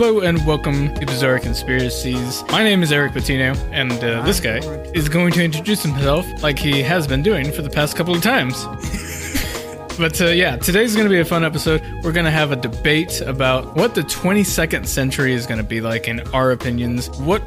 Hello and welcome to Bizarre Conspiracies. My name is Eric Patino, and uh, this guy is going to introduce himself like he has been doing for the past couple of times. But uh, yeah, today's going to be a fun episode. We're going to have a debate about what the 22nd century is going to be like in our opinions. What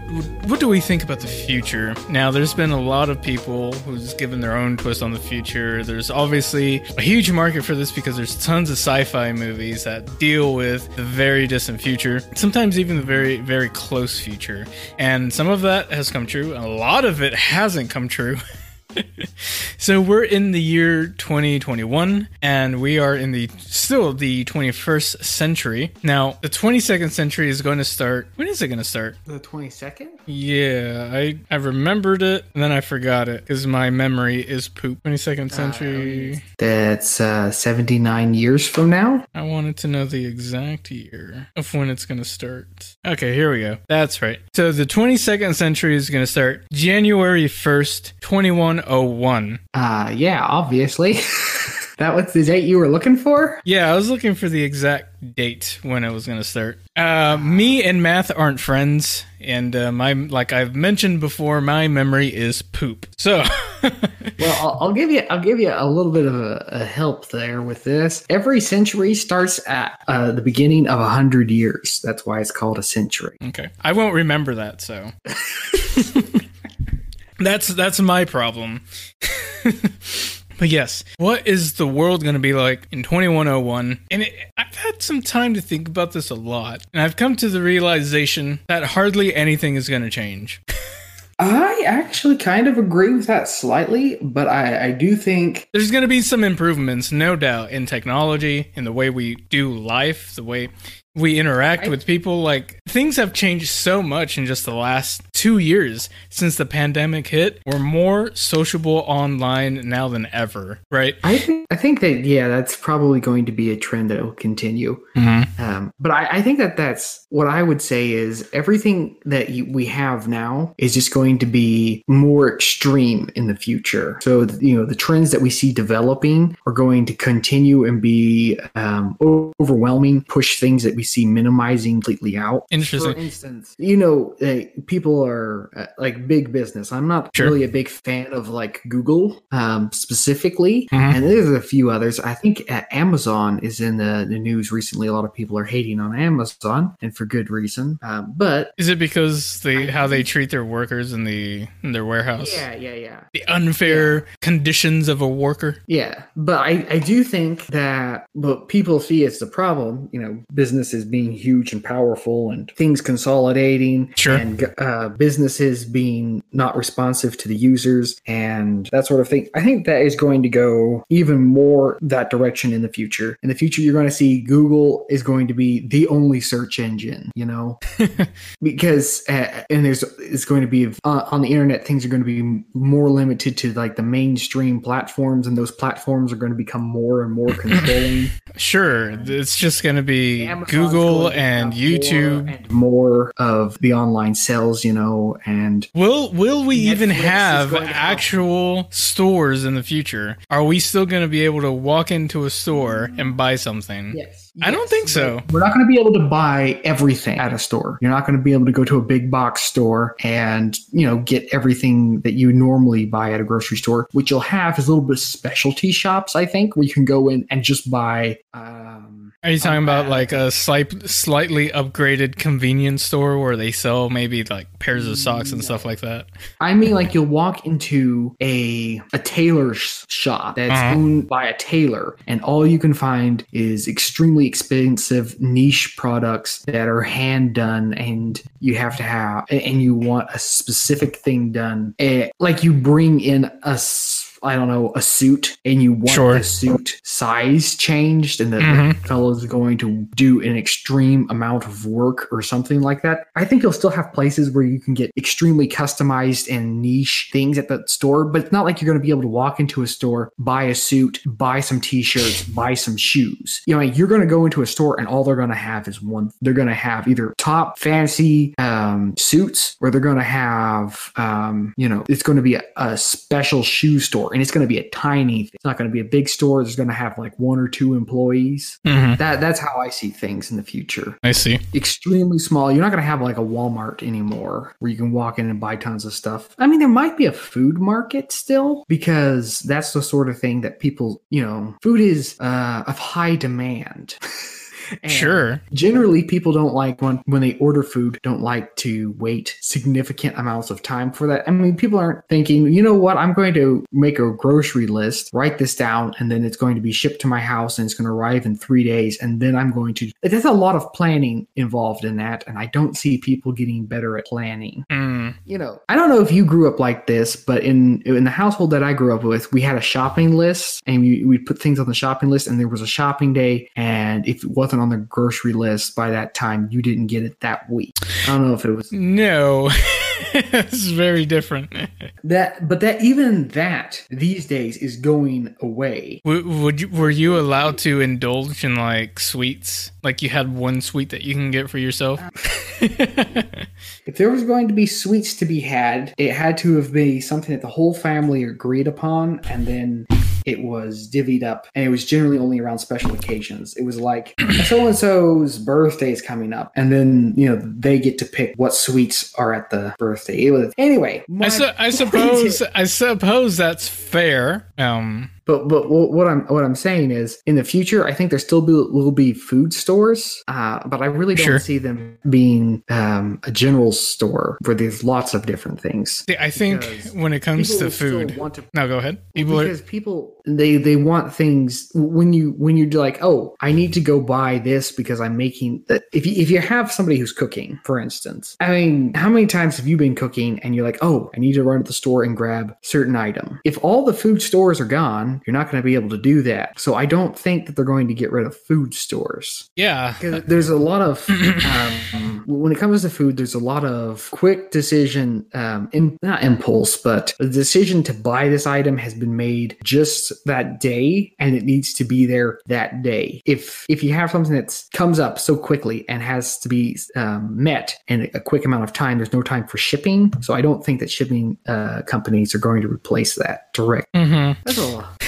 what do we think about the future? Now, there's been a lot of people who's given their own twist on the future. There's obviously a huge market for this because there's tons of sci-fi movies that deal with the very distant future, sometimes even the very very close future. And some of that has come true, a lot of it hasn't come true. so we're in the year 2021 and we are in the still the 21st century. Now the 22nd century is going to start when is it going to start? The 22nd? yeah i i remembered it and then i forgot it because my memory is poop. 22nd century. That's uh, 79 years from now. i wanted to know the exact year of when it's going to start. Okay here we go. That's right. So the 22nd century is going to start january 1st 2101 Uh, yeah, obviously. that was the date you were looking for? Yeah, I was looking for the exact date when it was going to start. Uh, me and math aren't friends, and uh, my like I've mentioned before, my memory is poop. So, Well, I'll, I'll give you I'll give you a little bit of a, a help there with this. Every century starts at uh, the beginning of a hundred years. That's why it's called a century. okay, I won't remember that. So, that's that's my problem. But yes, what is the world going to be like in 2101? And it, I've had some time to think about this a lot, and I've come to the realization that hardly anything is going to change. I actually kind of agree with that slightly, but I, I do think There's going to be some improvements, no doubt, in technology, in the way we do life, the way we interact with people. Like, things have changed so much in just the last two years since the pandemic hit. We're more sociable online now than ever, right? I think I think that yeah, that's probably going to be a trend that will continue. Mm-hmm. Um, but I, I think that that's what I would say is everything that you, we have now is just going to be more extreme in the future. So you know the trends that we see developing are going to continue and be um, overwhelming, push things that we see minimizing completely out. Interesting. For instance, you know, uh, people are uh, like big business. I'm not Sure. really a big fan of like Google um, specifically, Mhm. and there's a few others. I think uh, Amazon is in the, the news recently. A lot of people are hating on Amazon, and for good reason. Um, but Is it because they how they treat their workers in the in their warehouse? yeah, yeah, yeah. The unfair conditions of a worker. Yeah, but I, I do think that what people see as the problem, you know, business is being huge and powerful and things consolidating Sure. and uh, businesses being not responsive to the users and that sort of thing. I think that is going to go even more that direction in the future. In the future, you're going to see Google is going to be the only search engine, you know, because uh, and there's it's going to be uh, on the internet things are going to be more limited to like the mainstream platforms and those platforms are going to become more and more controlling Sure, it's just going to be Amazon's Google going to and YouTube. And more of the online sales you know and Will will we even Netflix is have actual stores in the future? Are we still going to be able to walk into a store and buy something? yes I don't think so. We're not going to be able to buy everything at a store. You're not going to be able to go to a big box store and, you know, get everything that you normally buy at a grocery store. What you'll have is a little bit of specialty shops, I think, where you can go in and just buy um Are you talking about like a slight, slightly upgraded convenience store where they sell maybe like pairs of socks and stuff like that? I mean, like you'll walk into a a tailor's shop that's Uh-huh. owned by a tailor, and all you can find is extremely expensive niche products that are hand done, and you have to have, and you want a specific thing done. Eh, like you bring in a. I don't know, a suit and you want Sure. the suit size changed and the, Mhm. the fellow's going to do an extreme amount of work or something like that. I think you'll still have places where you can get extremely customized and niche things at the store, but it's not like you're going to be able to walk into a store, buy a suit, buy some t-shirts, buy some shoes. You know, you're going to go into a store and all they're going to have is one. They're going to have either top fancy um, suits or they're going to have, um, you know, it's going to be a, a special shoe store store and it's going to be a tiny it's not going to be a big store. There's going to have like one or two employees. Hmm that that's how i see things in the future. I see. extremely small. You're not going to have like a walmart anymore where you can walk in and buy tons of stuff. I mean there might be a food market still because that's the sort of thing that people you know food is uh, of high demand And Sure. generally people don't like when when they order food don't like to wait significant amounts of time for that i mean people aren't thinking you know what i'm going to make a grocery list write this down and then it's going to be shipped to my house and it's going to arrive in three days and then i'm going to there's a lot of planning involved in that and i don't see people getting better at planning Mm. you know i don't know if you grew up like this but in in the household that i grew up with we had a shopping list and we we put things on the shopping list and there was a shopping day and if it wasn't on the grocery list by that time you didn't get it that week i don't know if it was No. it's very different. that but that even that these days is going away W- Would you, were you allowed to indulge in like sweets? Like you had one sweet that you can get for yourself? Uh, if there was going to be sweets to be had it had to have been something that the whole family agreed upon and then it was divvied up and it was generally only around special occasions it was like so and so's birthday is coming up and then you know they get to pick what sweets are at the birthday it was anyway I, su- I suppose I suppose that's fair. Um, but but what i'm what i'm saying is in the future i think there still be, will be food stores uh, but i really don't Sure. see them being um, a general store where there's lots of different things see, I think Because when it comes to food, to no, go ahead. People are, because people they they want things when you when you're like oh i need to go buy this because i'm making if you, if you have somebody who's cooking for instance i mean how many times have you been cooking and you're like oh i need to run to the store and grab certain item? If all the food stores are gone you're not going to be able to do that. So i don't think that they're going to get rid of food stores. Yeah. There's a lot of um, when it comes to food there's a lot of quick decision um in, not impulse but the decision to buy this item has been made just that day and it needs to be there that day. If if you have something that comes up so quickly and has to be um, met in a quick amount of time there's no time for shipping. So i don't think that shipping uh, companies are going to replace that direct. Hmm that's a it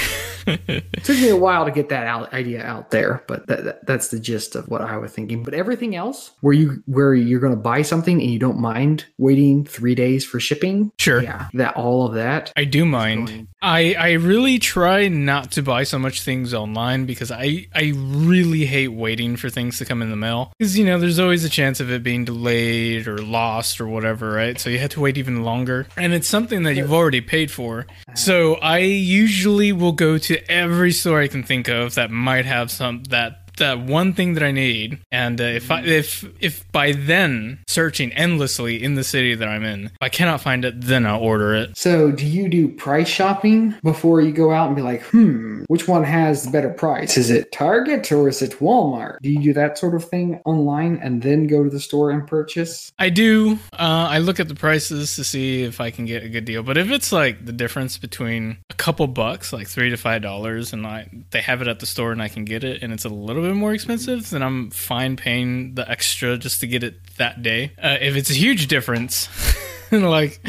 took me a while to get that out, idea out there, but that, that- that's the gist of what I was thinking. But everything else, where you where you're going to buy something and you don't mind waiting three days for shipping, Sure. yeah, that all of that. I do mind. going- I I really try not to buy so much things online because I I really hate waiting for things to come in the mail because you know there's always a chance of it being delayed or lost or whatever, right? So you have to wait even longer, and it's something that you've already paid for. So I usually will go to every store I can think of that might have some that that one thing that I need, and uh, if I if if by then searching endlessly in the city that I'm in, if I cannot find it, then I'll order it. So, do you do price shopping before you go out and be like, hmm, which one has the better price? Is it Target or is it Walmart? Do you do that sort of thing online and then go to the store and purchase? I do. Uh, I look at the prices to see if I can get a good deal. But if it's like the difference between a couple bucks, like three to five dollars, and I they have it at the store and I can get it, and it's a little bit more expensive, then I'm fine paying the extra just to get it that day. Uh, if it's a huge difference, like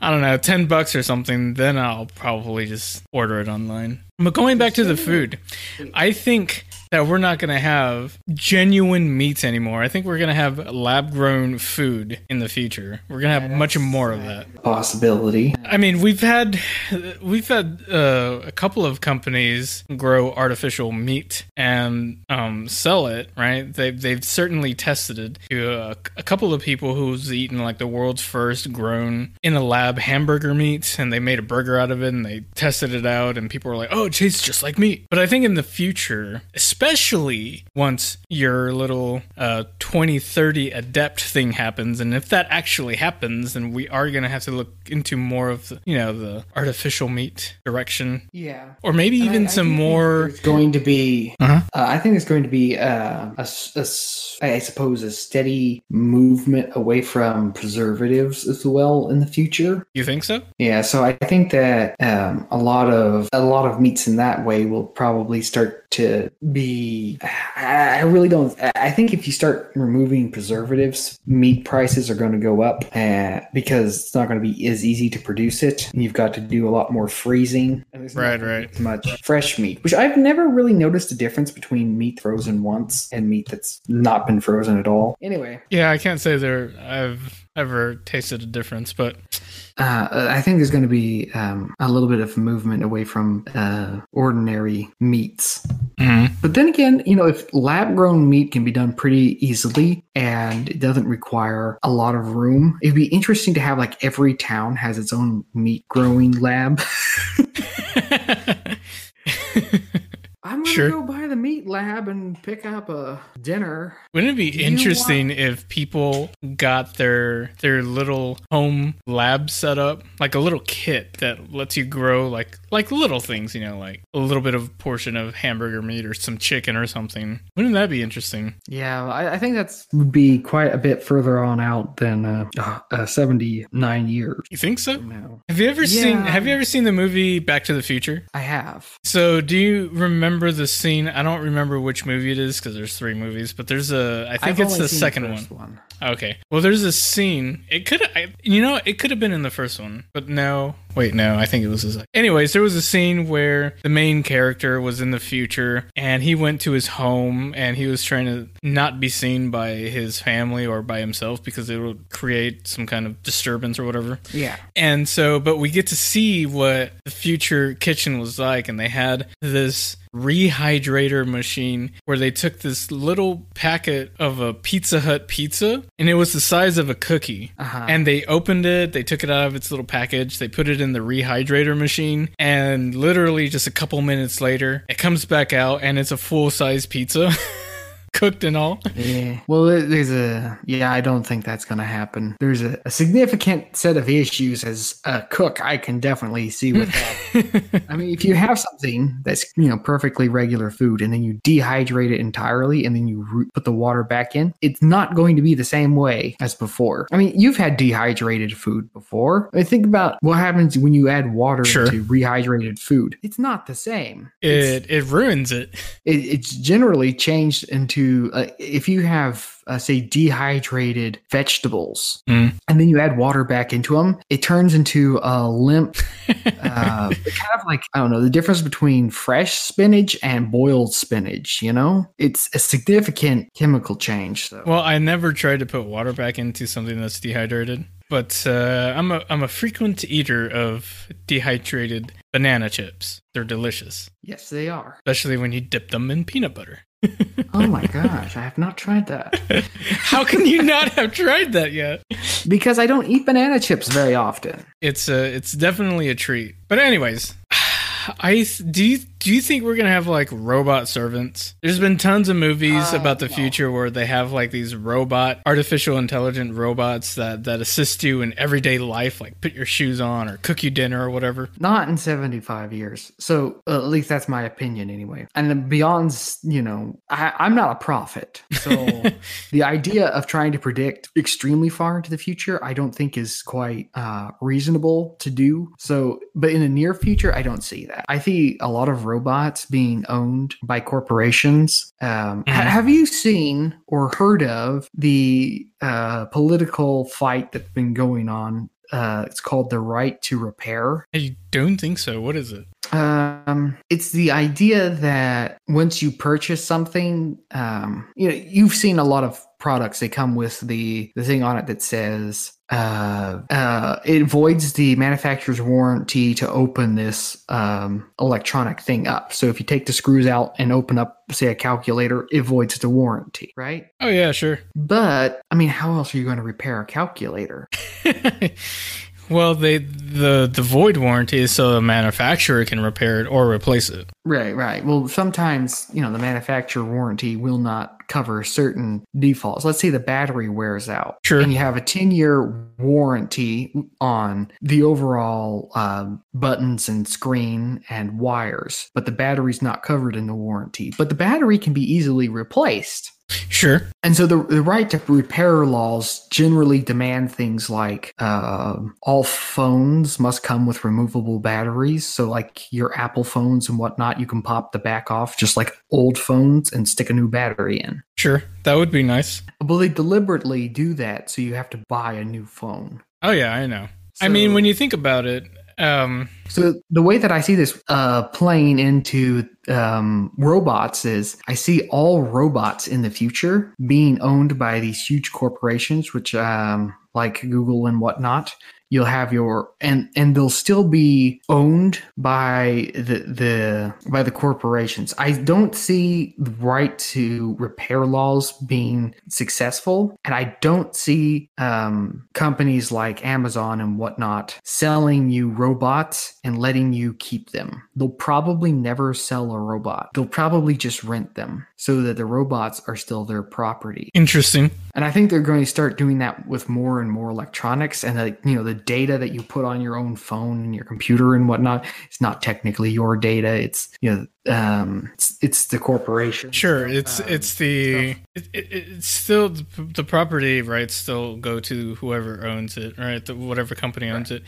I don't know, ten bucks or something, then I'll probably just order it online. But going back to the food, I think that we're not going to have genuine meats anymore. I think we're going to have lab grown food in the future. We're going to have much more of that. Possibility. I mean, we've had we've had uh, a couple of companies grow artificial meat and um, sell it. Right? They they've certainly tested it to a, a couple of people who's eaten like the world's first grown in a lab hamburger meat, and they made a burger out of it, and they tested it out, and people were like, "Oh, it tastes just like meat." But I think in the future, especially once your little uh, 2030 adept thing happens, and if that actually happens, then we are going to have to look into more of the, you know, the artificial meat direction, Yeah. or maybe even I- I some more. There's going to be. Uh-huh. Uh, I think it's going to be uh, a, a I suppose, a steady movement away from preservatives as well in the future. You think so? Yeah, so I think that um, a lot of a lot of meat meats in that way will probably start to be. I really don't. I think if you start removing preservatives, meat prices are going to go up uh, because it's not going to be as easy to produce it. You've got to do a lot more freezing. Right, right. as Much fresh meat, which I've never really noticed a difference between meat frozen once and meat that's not been frozen at all. Anyway, Yeah, I can't say there I've ever tasted a difference, but uh, I think there's going to be um, a little bit of movement away from uh, ordinary meats. But then again, you know, if lab grown meat can be done pretty easily and it doesn't require a lot of room, it'd be interesting to have like every town has its own meat growing lab. I'm gonna Sure. go by the meat lab and pick up a dinner. Wouldn't it be Do interesting if people got their their little home lab set up, like a little kit that lets you grow like like little things, you know, like a little bit of portion of hamburger meat or some chicken or something. Wouldn't that be interesting? Yeah, I, I think that's would be quite a bit further on out than uh, uh, uh, 79 years You think so? now. Have you ever seen Have you ever seen the movie Back to the Future? I have. So, do you remember the scene? I don't remember which movie it is because there's three movies, but there's a. I think I've it's the second one. first one. Okay. Well, there's a scene. It could, I, you know, it could have been in the first one, but no. Wait, no. I think it was second. Anyways, there was a scene where the main character was in the future, and he went to his home, and he was trying to not be seen by his family or by himself because it would create some kind of disturbance or whatever. Yeah. And so, but we get to see what the future kitchen was like, and they had this rehydrator machine where they took this little packet of a Pizza Hut pizza, and it was the size of a cookie. Uh-huh. And they opened it, they took it out of its little package, they put it in the rehydrator machine, and literally just a couple minutes later, it comes back out and it's a full size pizza. Cooked and all. Yeah. Well, there's a yeah. I don't think that's gonna happen. There's a, a significant set of issues as a cook. I can definitely see with that. I mean, if you have something that's you know perfectly regular food and then you dehydrate it entirely and then you re- put the water back in, it's not going to be the same way as before. I mean, you've had dehydrated food before. I mean, think about what happens when you add water Sure. to rehydrated food. It's not the same. It's- It it ruins it. it, it's generally changed into uh, if you have uh, say dehydrated vegetables Mm. and then you add water back into them it turns into a limp uh, kind of like i don't know the difference between fresh spinach and boiled spinach you know it's a significant chemical change though Well, I never tried to put water back into something that's dehydrated, but uh, I'm a I'm a frequent eater of dehydrated banana chips. They're delicious, yes they are especially when you dip them in peanut butter. oh my gosh i have not tried that How can you not have tried that yet? because i don't eat banana chips very often It's a it's definitely a treat. But anyways, I do you do you think we're gonna have like robot servants? There's been tons of movies Uh, about the no. future where they have like these robot, artificial intelligent robots that that assist you in everyday life, like put your shoes on or cook you dinner or whatever. Not in 75 years. So uh, at least that's my opinion anyway. And beyond, you know, I, I'm not a prophet. So the idea of trying to predict extremely far into the future, I don't think is quite uh, reasonable to do. So, but in the near future, I don't see that. I see a lot of robots being owned by corporations. Um, ha- Mhm. have you seen or heard of the uh, political fight that's been going on uh, it's called the right to repair. I don't think so. What is it? Um, it's the idea that once you purchase something, um, you know, you've seen a lot of products. They come with the the thing on it that says uh, uh, it voids the manufacturer's warranty to open this um, electronic thing up. So if you take the screws out and open up, say, a calculator, it voids the warranty, right? Oh yeah, sure. But I mean, how else are you going to repair a calculator? well, they the the void warranty is so the manufacturer can repair it or replace it. Right, right. Well, sometimes, you know, the manufacturer warranty will not cover certain defaults. Let's say the battery wears out. Sure. And you have a 10 year warranty on the overall um, buttons and screen and wires, but the battery's not covered in the warranty. But the battery can be easily replaced. Sure. And so the, the right to repair laws generally demand things like uh, all phones must come with removable batteries. So, like your Apple phones and whatnot, you can pop the back off just like old phones and stick a new battery in. Sure. That would be nice. But they deliberately do that so you have to buy a new phone. Oh, yeah, I know. I mean, when you think about it, um, So the way that I see this uh, playing into um, robots is I see all robots in the future being owned by these huge corporations, which um, like Google and whatnot. You'll have your and and they'll still be owned by the the by the corporations. I don't see the right to repair laws being successful, and I don't see um, companies like Amazon and whatnot selling you robots and letting you keep them. They'll probably never sell a robot. They'll probably just rent them so that the robots are still their property. interesting. And I think they're going to start doing that with more and more electronics and the you know the data that you put on your own phone and your computer and whatnot. It's not technically your data. It's you know um it's, it's the corporation. Sure, it's Um, it's the it, it, it's still the, the property rights still go to whoever owns it, right? The, whatever company owns it.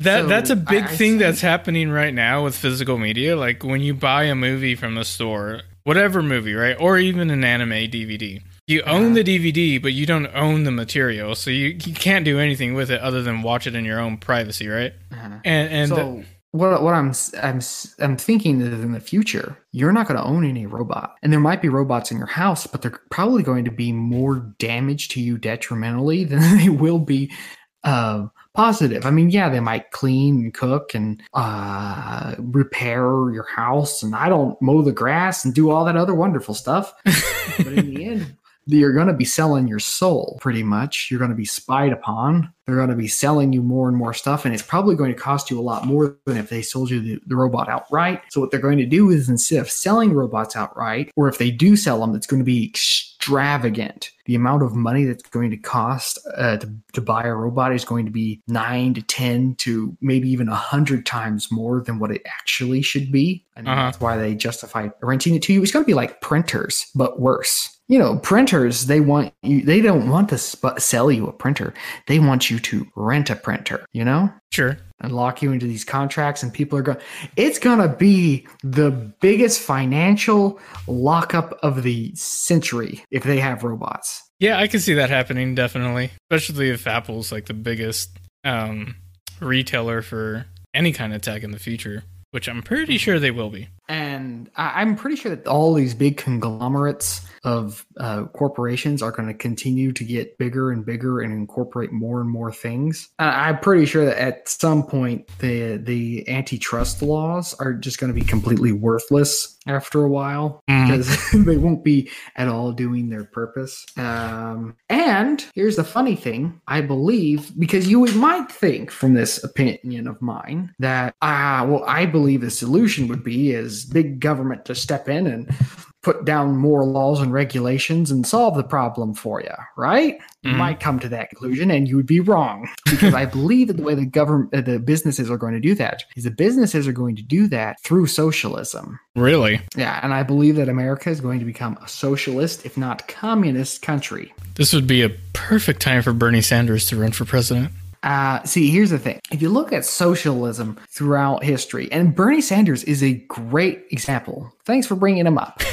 That So, that's a big I- I thing see- that's happening right now with physical media. Like when you buy a movie from the store, whatever movie, right, or even an anime DVD, you own the DVD, but you don't own the material, so you, you can't do anything with it other than watch it in your own privacy, right? Uh-huh. And and so what what I'm I'm I'm thinking is in the future you're not going to own any robot, and there might be robots in your house, but they're probably going to be more damage to you detrimentally than they will be uh, positive. I mean, yeah, they might clean and cook and uh, repair your house, and I don't mow the grass and do all that other wonderful stuff. but in the end, you're going to be selling your soul pretty much. You're going to be spied upon. They're going to be selling you more and more stuff, and it's probably going to cost you a lot more than if they sold you the, the robot outright. So, what they're going to do is instead of selling robots outright, or if they do sell them, it's going to be extravagant. The amount of money that's going to cost uh, to, to buy a robot is going to be nine to 10 to maybe even a hundred times more than what it actually should be. And Uh-huh. that's why they justify renting it to you. It's going to be like printers, but worse you know printers they want you they don't want to sp- sell you a printer they want you to rent a printer you know sure, and lock you into these contracts and people are going it's going to be the biggest financial lockup of the century if they have robots yeah, I can see that happening definitely, especially if Apple's like the biggest um, retailer for any kind of tech in the future, which I'm pretty sure they will be. and I- I'm pretty sure that all these big conglomerates of uh, corporations are going to continue to get bigger and bigger and incorporate more and more things. I'm pretty sure that at some point the the antitrust laws are just going to be completely worthless after a while Mhm. because they won't be at all doing their purpose. Um, and here's the funny thing: I believe because you might think from this opinion of mine that ah, well, I believe the solution would be is big government to step in and put down more laws and regulations and solve the problem for you, right? You Mhm. might come to that conclusion, and you would be wrong because I believe that the way the government, uh, the businesses are going to do that is the businesses are going to do that through socialism. Really, Yeah, and I believe that America is going to become a socialist, if not communist, country. this would be a perfect time for Bernie Sanders to run for president. Uh, see, here's the thing. If you look at socialism throughout history, and Bernie Sanders is a great example. Thanks for bringing him up.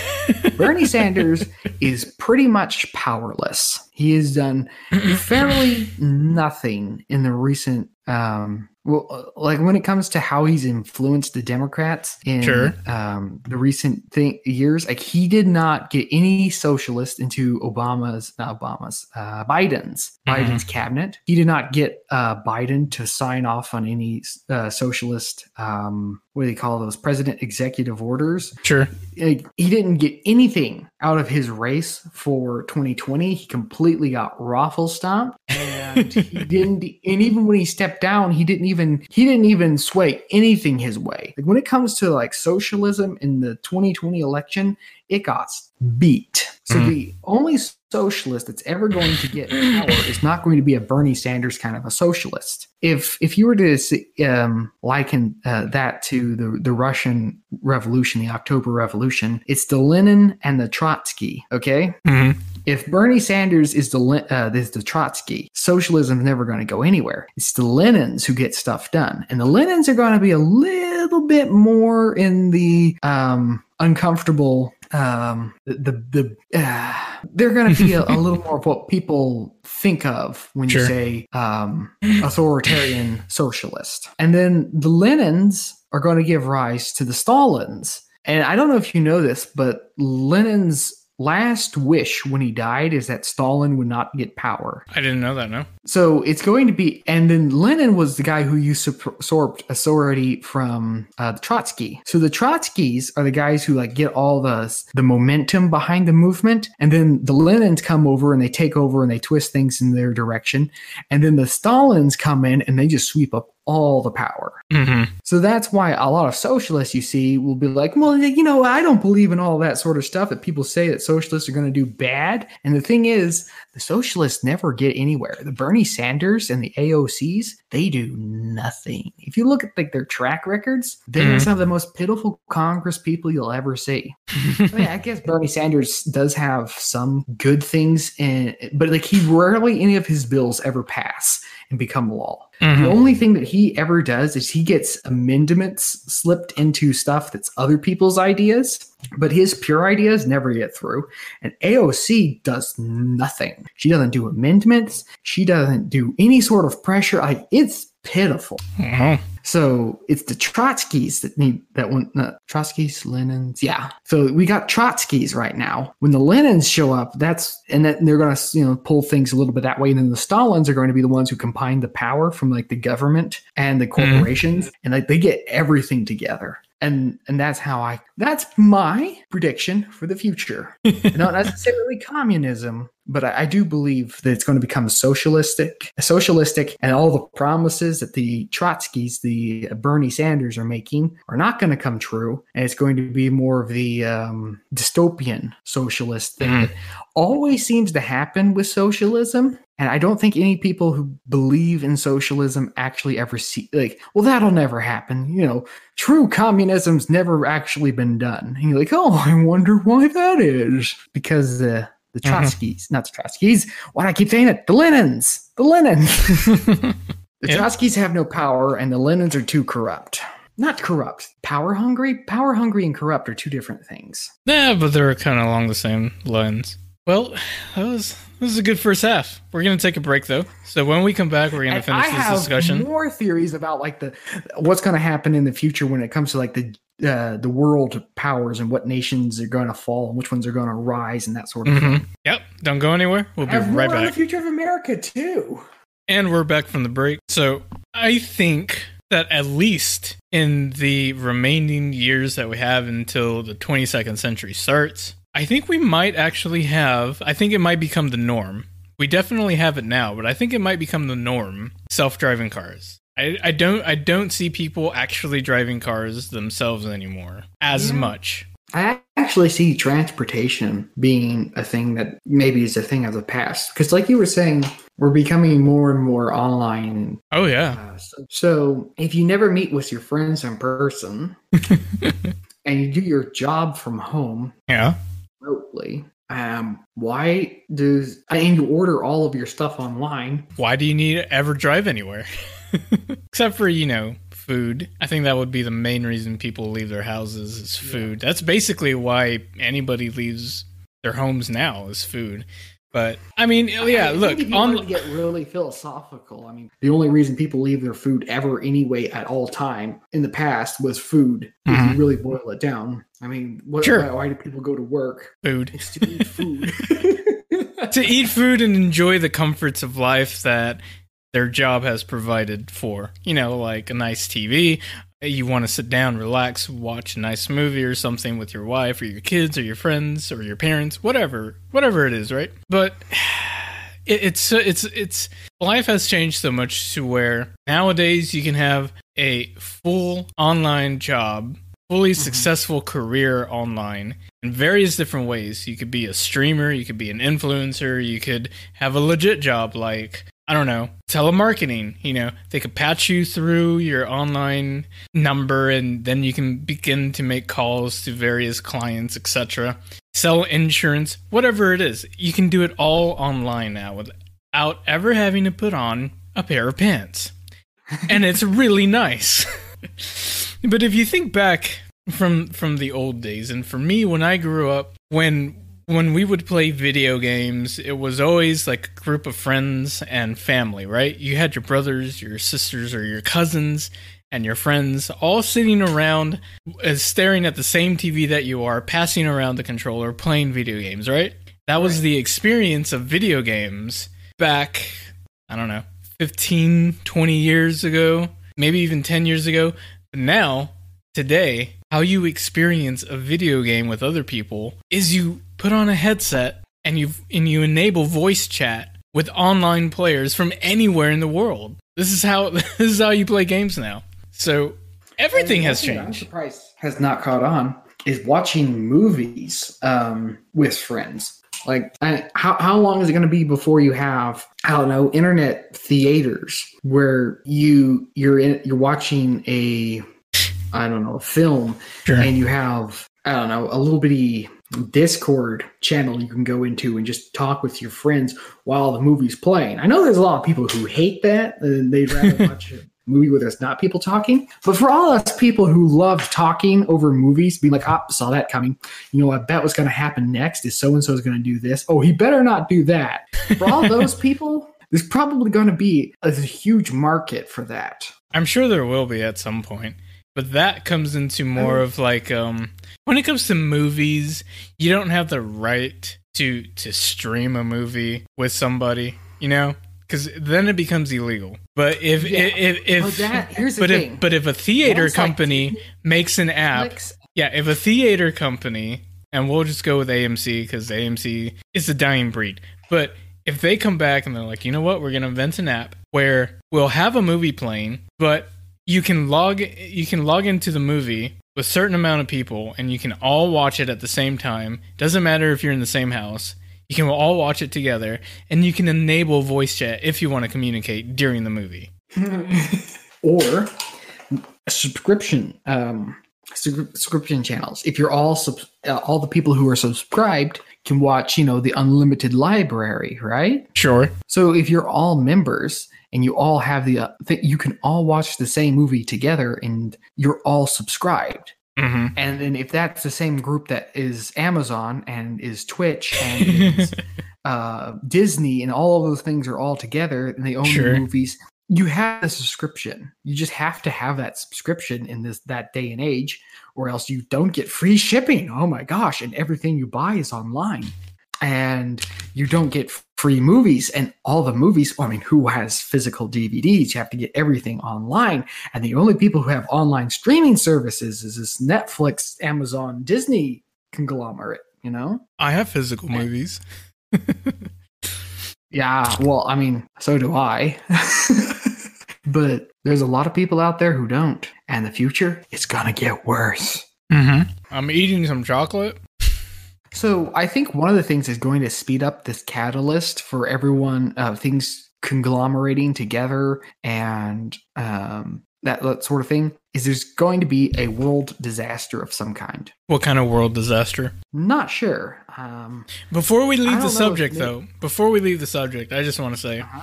Bernie Sanders is pretty much powerless. He has done fairly nothing in the recent um well uh, like when it comes to how he's influenced the democrats in Sure. um the recent thing years like he did not get any socialist into obama's not obama's uh biden's Mhm. biden's cabinet he did not get uh biden to sign off on any uh, socialist um what do they call those president executive orders Sure. like, he didn't get anything out of his race for 2020. He completely got raffle stomped, and he didn't. And even when he stepped down, he didn't even he didn't even sway anything his way. Like when it comes to like socialism in the 2020 election, it got beat. So Mhm. the only socialist that's ever going to get power is not going to be a Bernie Sanders kind of a socialist. If if you were to um, liken uh, that to the the Russian Revolution, the October Revolution, it's the Lenin and the Trotsky. Okay, hmm if Bernie Sanders is the uh, is the Trotsky, socialism is never going to go anywhere. It's the Lenins who get stuff done, and the Lenins are going to be a little bit more in the um, uncomfortable. Um, the the, the uh, they're going to be a, a little more of what people think of when Sure. you say um, authoritarian socialist, and then the Lenins are going to give rise to the Stalins. And I don't know if you know this, but Lenin's last wish when he died is that Stalin would not get power. I didn't know that. No. So it's going to be, and then Lenin was the guy who usurped authority from uh, the Trotsky. So the Trotskys are the guys who like get all the the momentum behind the movement, and then the Lenins come over and they take over and they twist things in their direction, and then the Stalins come in and they just sweep up all the power. Mm-hmm. So that's why a lot of socialists you see will be like, well, you know, I don't believe in all that sort of stuff that people say that socialists are going to do bad. And the thing is, the socialists never get anywhere. The Bernie Sanders and the AOCs, they do nothing. If you look at like their track records, they're Mhm. some of the most pitiful Congress people you'll ever see. I mean, I guess Bernie Sanders does have some good things, in, but like he rarely any of his bills ever pass and become law. The Mhm. only thing that he ever does is he gets amendments slipped into stuff that's other people's ideas, but his pure ideas never get through. And AOC does nothing. She doesn't do amendments. She doesn't do any sort of pressure. Like it's pitiful. Wow. So it's the Trotskys that need that one. Not uh, Trotskys, Lenins. Yeah. So we got Trotskys right now. When the Lenins show up, that's and then they're going to you know pull things a little bit that way. And then the Stalins are going to be the ones who combine the power from like the government and the mm-hmm. corporations, and like they get everything together. And and that's how I. That's my prediction for the future. Not necessarily communism, but I, I do believe that it's going to become socialistic, socialistic, and all the promises that the Trotskys, the Bernie Sanders are making are not going to come true, and it's going to be more of the um, dystopian socialist thing Mhm. that always seems to happen with socialism. And I don't think any people who believe in socialism actually ever see like, well, that'll never happen. You know, true communism's never actually been done. And you're like, oh, I wonder why that is. Because uh, the Mhm. Trotskys, not the Trotskys, why do I keep saying it? The Lenins, the Lenins. the Yeah. Trotskys have no power, and the Lenins are too corrupt. Not corrupt, power hungry. Power hungry and corrupt are two different things. yeah, but they're kind of along the same lines. Well, that was this is a good first half. We're gonna take a break though. So when we come back, we're gonna And finish I this have discussion. more theories about like the what's going to happen in the future when it comes to like the uh, the world powers and what nations are going to fall and which ones are going to rise and that sort of thing. Mhm. Yep. Don't go anywhere. We'll be right on the future of America too. And we're back from the break. So I think that at least in the remaining years that we have until the 22nd century starts, I think we might actually have, I think it might become the norm. We definitely have it now, but I think it might become the norm self-driving cars. I, I don't I don't see people actually driving cars themselves anymore as Yeah. much. I actually see transportation being a thing that maybe is a thing of the past because, like you were saying, we're becoming more and more online. Oh yeah. Uh, so, so if you never meet with your friends in person and you do your job from home, Yeah. Remotely. Um, why does I and you order all of your stuff online? why do you need to ever drive anywhere? Except for, you know, food. I think that would be the main reason people leave their houses is food. That's basically why anybody leaves their homes now is food. But I mean, yeah, I think look, if you on to get really philosophical. I mean, the only reason people leave their food ever anyway at all time in the past was food. If Mhm. you really boil it down, I mean, what, Sure. why, why do people go to work? food. It's to eat food. to eat food and enjoy the comforts of life that their job has provided for. You know, like a nice TV. You want to sit down, relax, watch a nice movie or something with your wife or your kids or your friends or your parents, whatever, whatever it is, right? But it, it's it's it's life has changed so much to where nowadays you can have a full online job fully mm-hmm. successful career online in various different ways. You could be a streamer, you could be an influencer, you could have a legit job like I don't know, telemarketing, you know, they could patch you through your online number and then you can begin to make calls to various clients, etc. sell insurance, whatever it is. You can do it all online now without ever having to put on a pair of pants. and it's really nice. but if you think back from from the old days and for me when I grew up when when we would play video games, it was always like a group of friends and family, right? You had your brothers, your sisters, or your cousins, and your friends all sitting around, uh, staring at the same TV that you are, passing around the controller, playing video games, right? That was right. the experience of video games back, I don't know, 15, 20 years ago, maybe even 10 years ago. But now, today, how you experience a video game with other people is you put on a headset and you and you enable voice chat with online players from anywhere in the world. This is how this is how you play games now. So everything has changed. I'm surprised has not caught on is watching movies um, with friends. Like, I, how how long is it going to be before you have I don't know internet theaters where you you're in, you're watching a I don't know a film sure. and you have I don't know a little bitty Discord channel you can go into and just talk with your friends while the movie's playing. I know there's a lot of people who hate that. And they'd rather watch a movie where there's not people talking. But for all us people who love talking over movies, being like, ah, saw that coming. You know, I bet what's going to happen next is so and so is going to do this. Oh, he better not do that. For all those people, there's probably going to be a huge market for that. I'm sure there will be at some point. But that comes into more of like um when it comes to movies, you don't have the right to to stream a movie with somebody, you know? Because then it becomes illegal. But if yeah. if if, well, that, here's but the if thing. but if a theater company like, makes an app, yeah, if a theater company, and we'll just go with AMC because AMC is the dying breed. But if they come back and they're like, you know what, we're gonna invent an app where we'll have a movie playing, but you can log you can log into the movie with certain amount of people and you can all watch it at the same time. Doesn't matter if you're in the same house. You can all watch it together and you can enable voice chat if you want to communicate during the movie. or subscription um, subscription channels. If you're all sub- uh, all the people who are subscribed can watch, you know, the unlimited library, right? Sure. So if you're all members, and you all have the uh, th- you can all watch the same movie together and you're all subscribed. Mm-hmm. and then if that's the same group that is amazon and is twitch and is, uh, disney and all of those things are all together and they own sure. the movies you have a subscription. You just have to have that subscription in this that day and age or else you don't get free shipping. Oh my gosh. And everything you buy is online and you don't get free movies. And all the movies i mean who has physical dvds you have to get everything online. And the only people who have online streaming services is this netflix amazon disney conglomerate you know? I have physical movies. Yeah well i mean so do i. But there's a lot of people out there who don't. And the future is gonna get worse. Mm-hmm. i'm eating some chocolate so I think one of the things is going to speed up this catalyst for everyone, uh, things conglomerating together and um, that, that sort of thing is there's going to be a world disaster of some kind. What kind of world disaster? Not sure. Um, before we leave the subject, though, before we leave the subject, I just want to say uh-huh.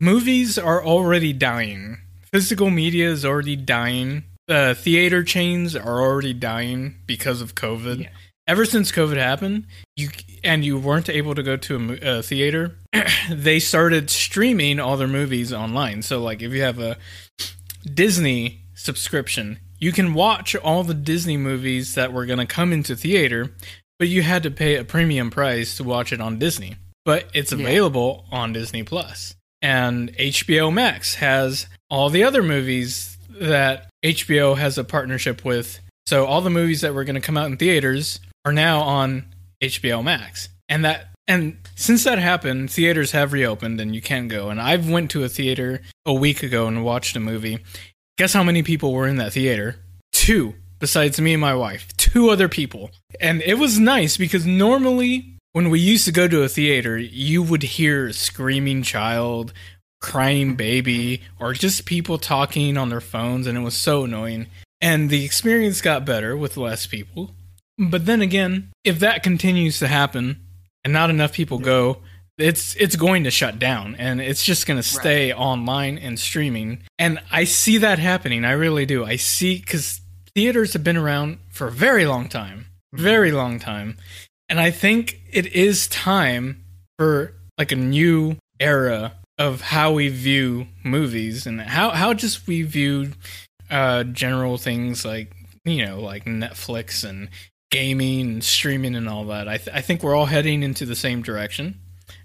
movies are already dying. Physical media is already dying. Uh, theater chains are already dying because of COVID. Yeah ever since COVID happened, you and you weren't able to go to a, a theater, they started streaming all their movies online. So like if you have a Disney subscription, you can watch all the Disney movies that were going to come into theater, but you had to pay a premium price to watch it on Disney. But it's available yeah. on Disney Plus. And HBO Max has all the other movies that HBO has a partnership with. So all the movies that were going to come out in theaters are now on HBO Max. And that and since that happened, theaters have reopened and you can go. And I've went to a theater a week ago and watched a movie. Guess how many people were in that theater? Two, besides me and my wife. Two other people. And it was nice because normally when we used to go to a theater, you would hear a screaming child, crying baby, or just people talking on their phones and it was so annoying. And the experience got better with less people But then again, if that continues to happen and not enough people go, it's it's going to shut down and it's just going to stay online and streaming. And I see that happening. I really do. I see cuz theaters have been around for a very long time. Very long time. And I think it is time for like a new era of how we view movies and how how just we view uh general things like you know like Netflix and gaming and streaming and all that. I th- I think we're all heading into the same direction.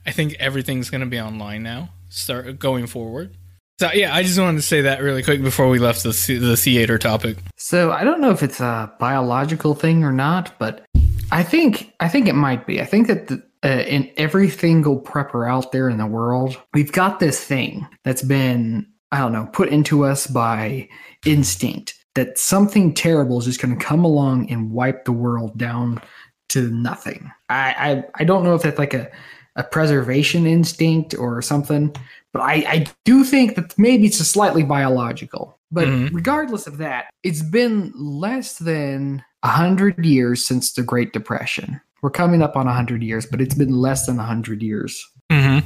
I think everything's going to be online now start going forward. So yeah, I just wanted to say that really quick before we left the the theater topic. So I don't know if it's a biological thing or not, but I think I think it might be. I think that the, uh, in every single prepper out there in the world, we've got this thing that's been I don't know put into us by instinct that something terrible is just going to come along and wipe the world down to nothing. I I, I don't know if that's like a a preservation instinct or something, but I, I do think that maybe it's a slightly biological. But Mhm. regardless of that, it's been less than a hundred years since the Great Depression. We're coming up on a hundred years, but it's been less than a hundred years, Mm-hmm.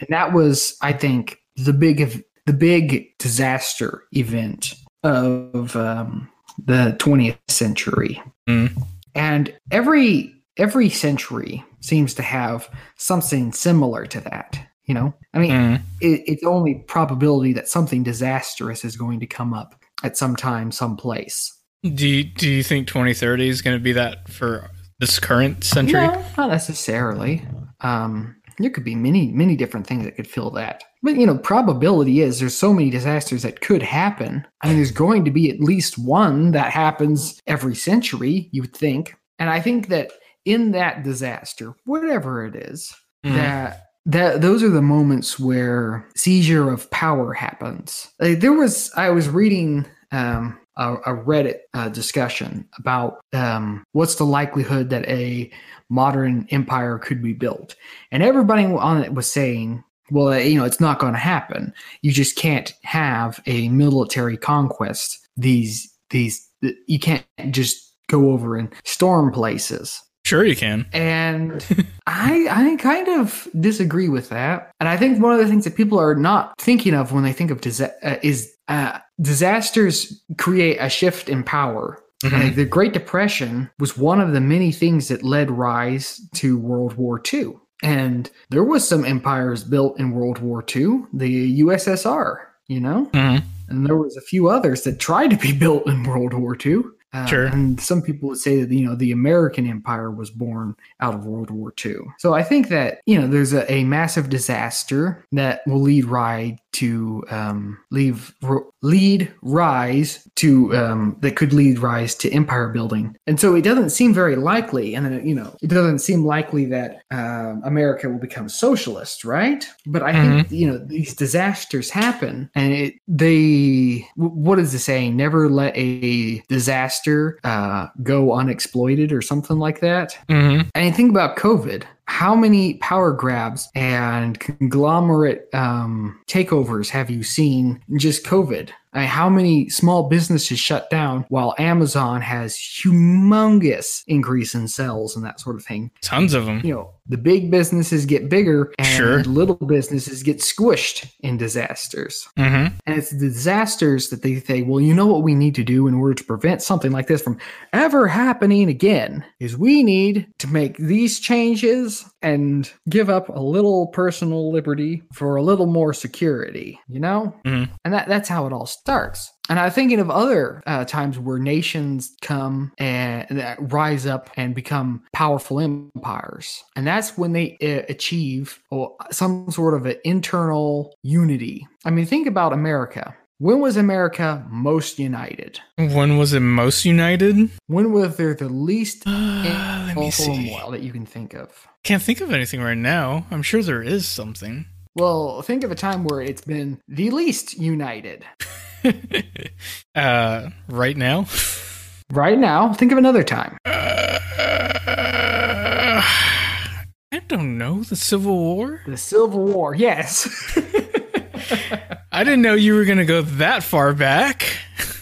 and that was, I think, the big the big disaster event of um, the 20th century. Mhm. And every every century seems to have something similar to that. You know, I mean, Mm-hmm. it, it's only probability that something disastrous is going to come up at some time, someplace. Do you, do you think 2030 is going to be that for this current century? No, not necessarily. Um, there could be many, many different things that could fill that. But you know, probability is there's so many disasters that could happen. I mean, there's going to be at least one that happens every century, you would think. And I think that in that disaster, whatever it is, Mhm. that that those are the moments where seizure of power happens. Like, there was I was reading um, a, a Reddit uh, discussion about um, what's the likelihood that a modern empire could be built, and everybody on it was saying. Well, you know, it's not going to happen. You just can't have a military conquest. These, these, you can't just go over and storm places. Sure, you can. And I I kind of disagree with that. And I think one of the things that people are not thinking of when they think of disa- uh, is uh, disasters create a shift in power. Mhm. Like, the Great Depression was one of the many things that led rise to World War II. And there was some empires built in World War II, the USSR, you know? Mhm. and there was a few others that tried to be built in World War II. Uh, Sure. And some people would say that you know the American Empire was born out of World War II. So I think that you know there's a, a massive disaster that will lead ride to um, leave ro- lead rise to um, that could lead rise to empire building. And so it doesn't seem very likely, and then you know it doesn't seem likely that um, America will become socialist, right? But I think you know these disasters happen, and it they wh- what is the saying? Never let a disaster uh, go unexploited, or something like that. Mhm. And think about COVID. How many power grabs and conglomerate um, takeovers have you seen just COVID? I mean, how many small businesses shut down while Amazon has humongous increase in sales and that sort of thing? Tons of them. You know, the big businesses get bigger and Sure. little businesses get squished in disasters. Mm-hmm. And it's the disasters that they say, well, you know what we need to do in order to prevent something like this from ever happening again is we need to make these changes and give up a little personal liberty for a little more security, you know? Mhm. And that, that's how it all starts. And I'm thinking of other uh, times where nations come and uh, rise up and become powerful empires. And that's when they uh, achieve oh, some sort of an internal unity. I mean, think about America. When was America most united? When was it most united? When was there the least let me see. turmoil that you can think of? Can't think of anything right now. I'm sure there is something. Well, think of a time where it's been the least united. uh, right now. Right now, think of another time. Uh, I don't know. The Civil War? The Civil War, yes. I didn't know you were going to go that far back.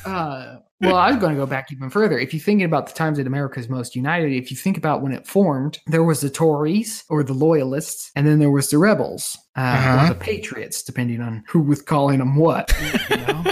uh, well, I was going to go back even further. If you're thinking about the times that America's most united, if you think about when it formed, there was the Tories or the Loyalists, and then there was the rebels. Uh, Uh-huh. or the Patriots, depending on who was calling them what. You know?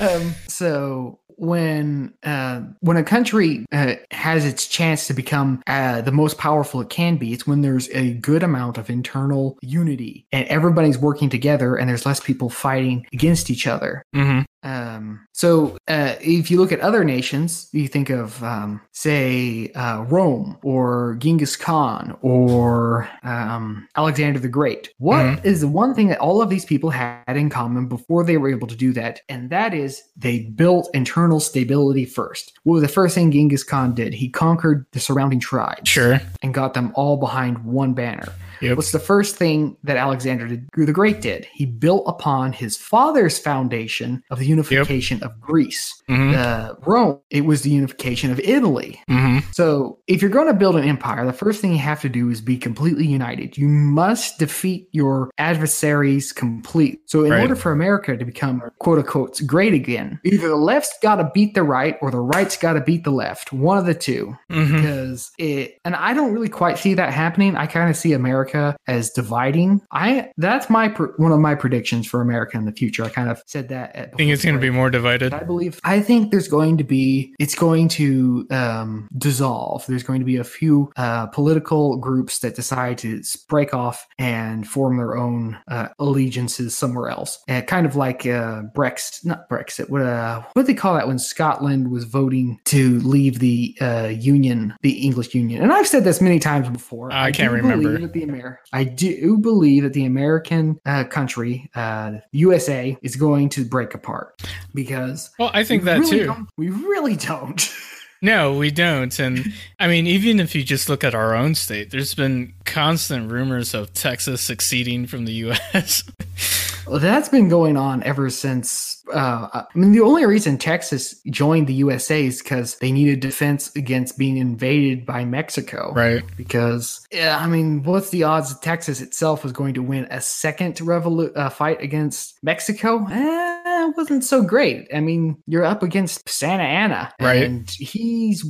um, so when uh, when a country uh, has its chance to become uh, the most powerful it can be, it's when there's a good amount of internal unity and everybody's working together, and there's less people fighting against each other. hmm Um, so uh, if you look at other nations, you think of, um, say, uh, Rome or Genghis Khan or um, Alexander the Great. What is the one thing that all of these people had in common before they were able to do that? And that is they built internal stability first. What was the first thing Genghis Khan did? He conquered the surrounding tribes Sure. and got them all behind one banner. Yep. What's the first thing that Alexander the Great did? He built upon his father's foundation of the unification of Greece. hmm Uh, Rome, it was the unification of Italy. hmm So, if you're going to build an empire, the first thing you have to do is be completely united. You must defeat your adversaries complete. So, in Right. order for America to become quote unquote great again, either the left's got to beat the right or the right's got to beat the left. One of the two hmm because it and i don't really quite see that happening i kind of see america as dividing i that's my one of my predictions for america in the future i kind of said that at I think it's going to be more divided. I believe. I think there's going to be. It's going to um, dissolve. There's going to be a few uh, political groups that decide to break off and form their own uh, allegiances somewhere else. Uh, kind of like uh, Brexit, not Brexit. What uh, what do they call that when Scotland was voting to leave the uh, Union, the English Union? And I've said this many times before. I can't do remember. Believe that the Amer- I do believe that the American uh, country, uh, USA, is going to break apart because Well, I think that really too. we really don't. No, we don't. And I mean, even if you just look at our own state, there's been constant rumors of Texas succeeding from the U.S. Well, that's been going on ever since. Uh, I mean, the only reason Texas joined the USA is because they needed defense against being invaded by Mexico. right. Because, yeah, I mean, what's the odds that Texas itself was going to win a second revolu- uh, fight against Mexico? Eh, it wasn't so great. I mean, you're up against Santa Anna, Right. And he's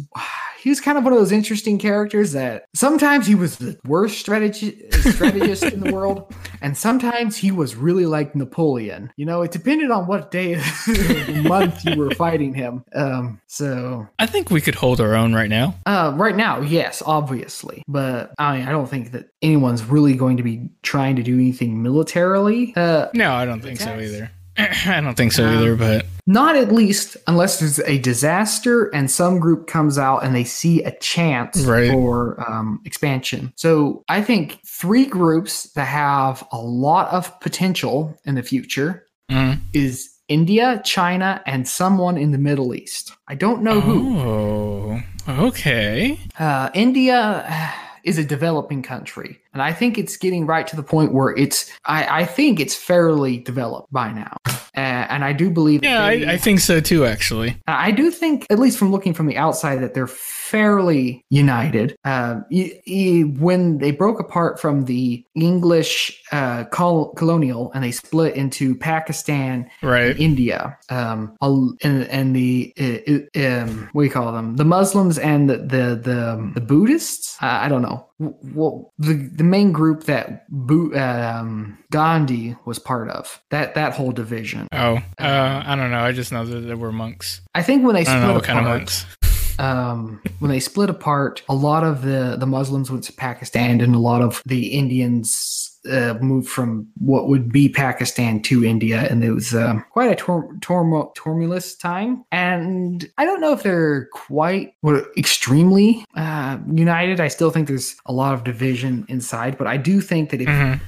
he's kind of one of those interesting characters that sometimes he was the worst strategy strategist in the world, and sometimes he was really like Napoleon. You know, it depended on what day of the month you were fighting him. Um, so I think we could hold our own right now. uh, right now, yes, obviously, but I mean, I don't think that anyone's really going to be trying to do anything militarily. Uh, No, I don't think so either. I don't think so Um, either, but not at least unless there's a disaster and some group comes out and they see a chance Right. for um, expansion. So I think three groups that have a lot of potential in the future mm. is India, China, and someone in the Middle East. I don't know who. Oh, okay. Uh, India uh, is a developing country, and I think it's getting right to the point where it's. I, I think it's fairly developed by now, uh, and I do believe. Yeah, they- I, I think so too, actually. I do think, at least from looking from the outside, that they're fairly united. Uh, y- y- when they broke apart from the English uh, col- colonial and they split into Pakistan Right. India, um, and, and the uh, uh, um, what do you call them? The Muslims and the the the, the Buddhists. I don't know. Well, the the main group that Bu- um, Gandhi was part of that that whole division. Oh, uh, I don't know. I just know that there were monks. I think when they I split don't know what apart, kind of monks. um, when they split apart, a lot of the the Muslims went to Pakistan, and a lot of the Indians uh, moved from what would be Pakistan to India, and it was um, quite a tor- tormo- tumultuous time. And I don't know if they're quite what extremely uh, united. I still think there's a lot of division inside, but I do think that if Mhm.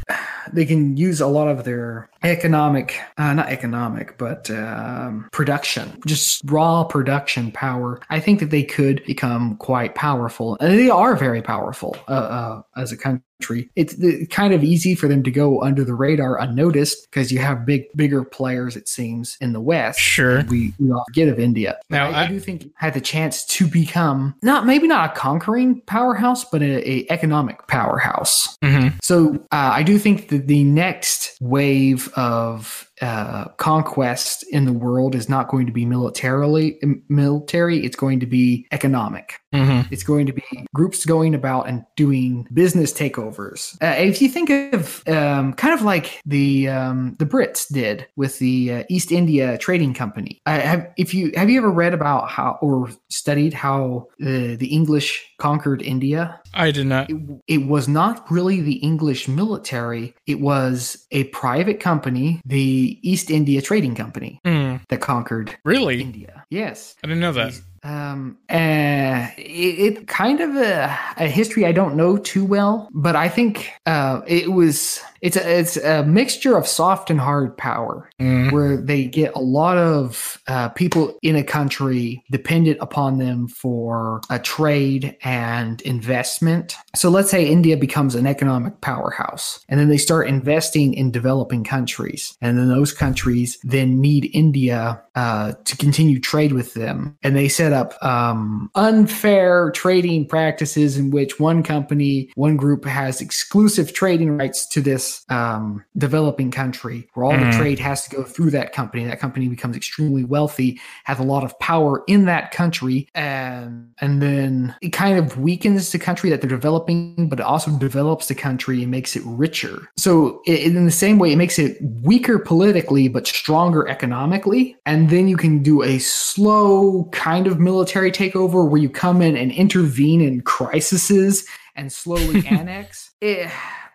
they can use a lot of their economic uh, not economic but um, production just raw production power i think that they could become quite powerful and they are very powerful uh, uh, as a country it's kind of easy for them to go under the radar unnoticed because you have big bigger players it seems in the west Sure. we, we all get of India. Now, I, I do think had the chance to become not maybe not a conquering powerhouse, but a, a economic powerhouse. hmm So uh, I do think that the next wave of uh, conquest in the world is not going to be militarily military. It's going to be economic. Mm-hmm. It's going to be groups going about and doing business takeovers. Uh, if you think of um, kind of like the um, the Brits did with the uh, East India Trading Company. I have, if you have you ever read about how or studied how the the English conquered India? I did not. It, it was not really the English military. It was a private company, the East India Trading Company, Mm, that conquered really? India. Yes. I didn't know that. Um, uh, it, it kind of a, a history I don't know too well, but I think uh, it was it's a it's a mixture of soft and hard power, Mm, where they get a lot of uh, people in a country dependent upon them for a trade and investment. So let's say India becomes an economic powerhouse, and then they start investing in developing countries, and then those countries then need India uh, to continue trade with them, and they set up um, unfair trading practices in which one company, one group has exclusive trading rights to this um, developing country, where all Mm. the trade has to go through that company. That company becomes extremely wealthy, has a lot of power in that country, and and then it kind of weakens the country that they're developing, but it also develops the country and makes it richer. So i in the same way, it makes it weaker politically but stronger economically, and then you can do a slow kind of military takeover where you come in and intervene in crises and slowly annex.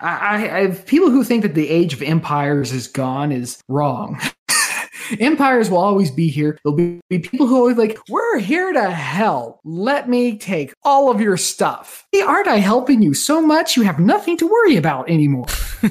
I, I, people who think that the age of empires is gone is wrong. Empires will always be here. There'll be, be people who are always like, "We're here to help. Let me take all of your stuff." Hey, aren't I helping you so much? You have nothing to worry about anymore.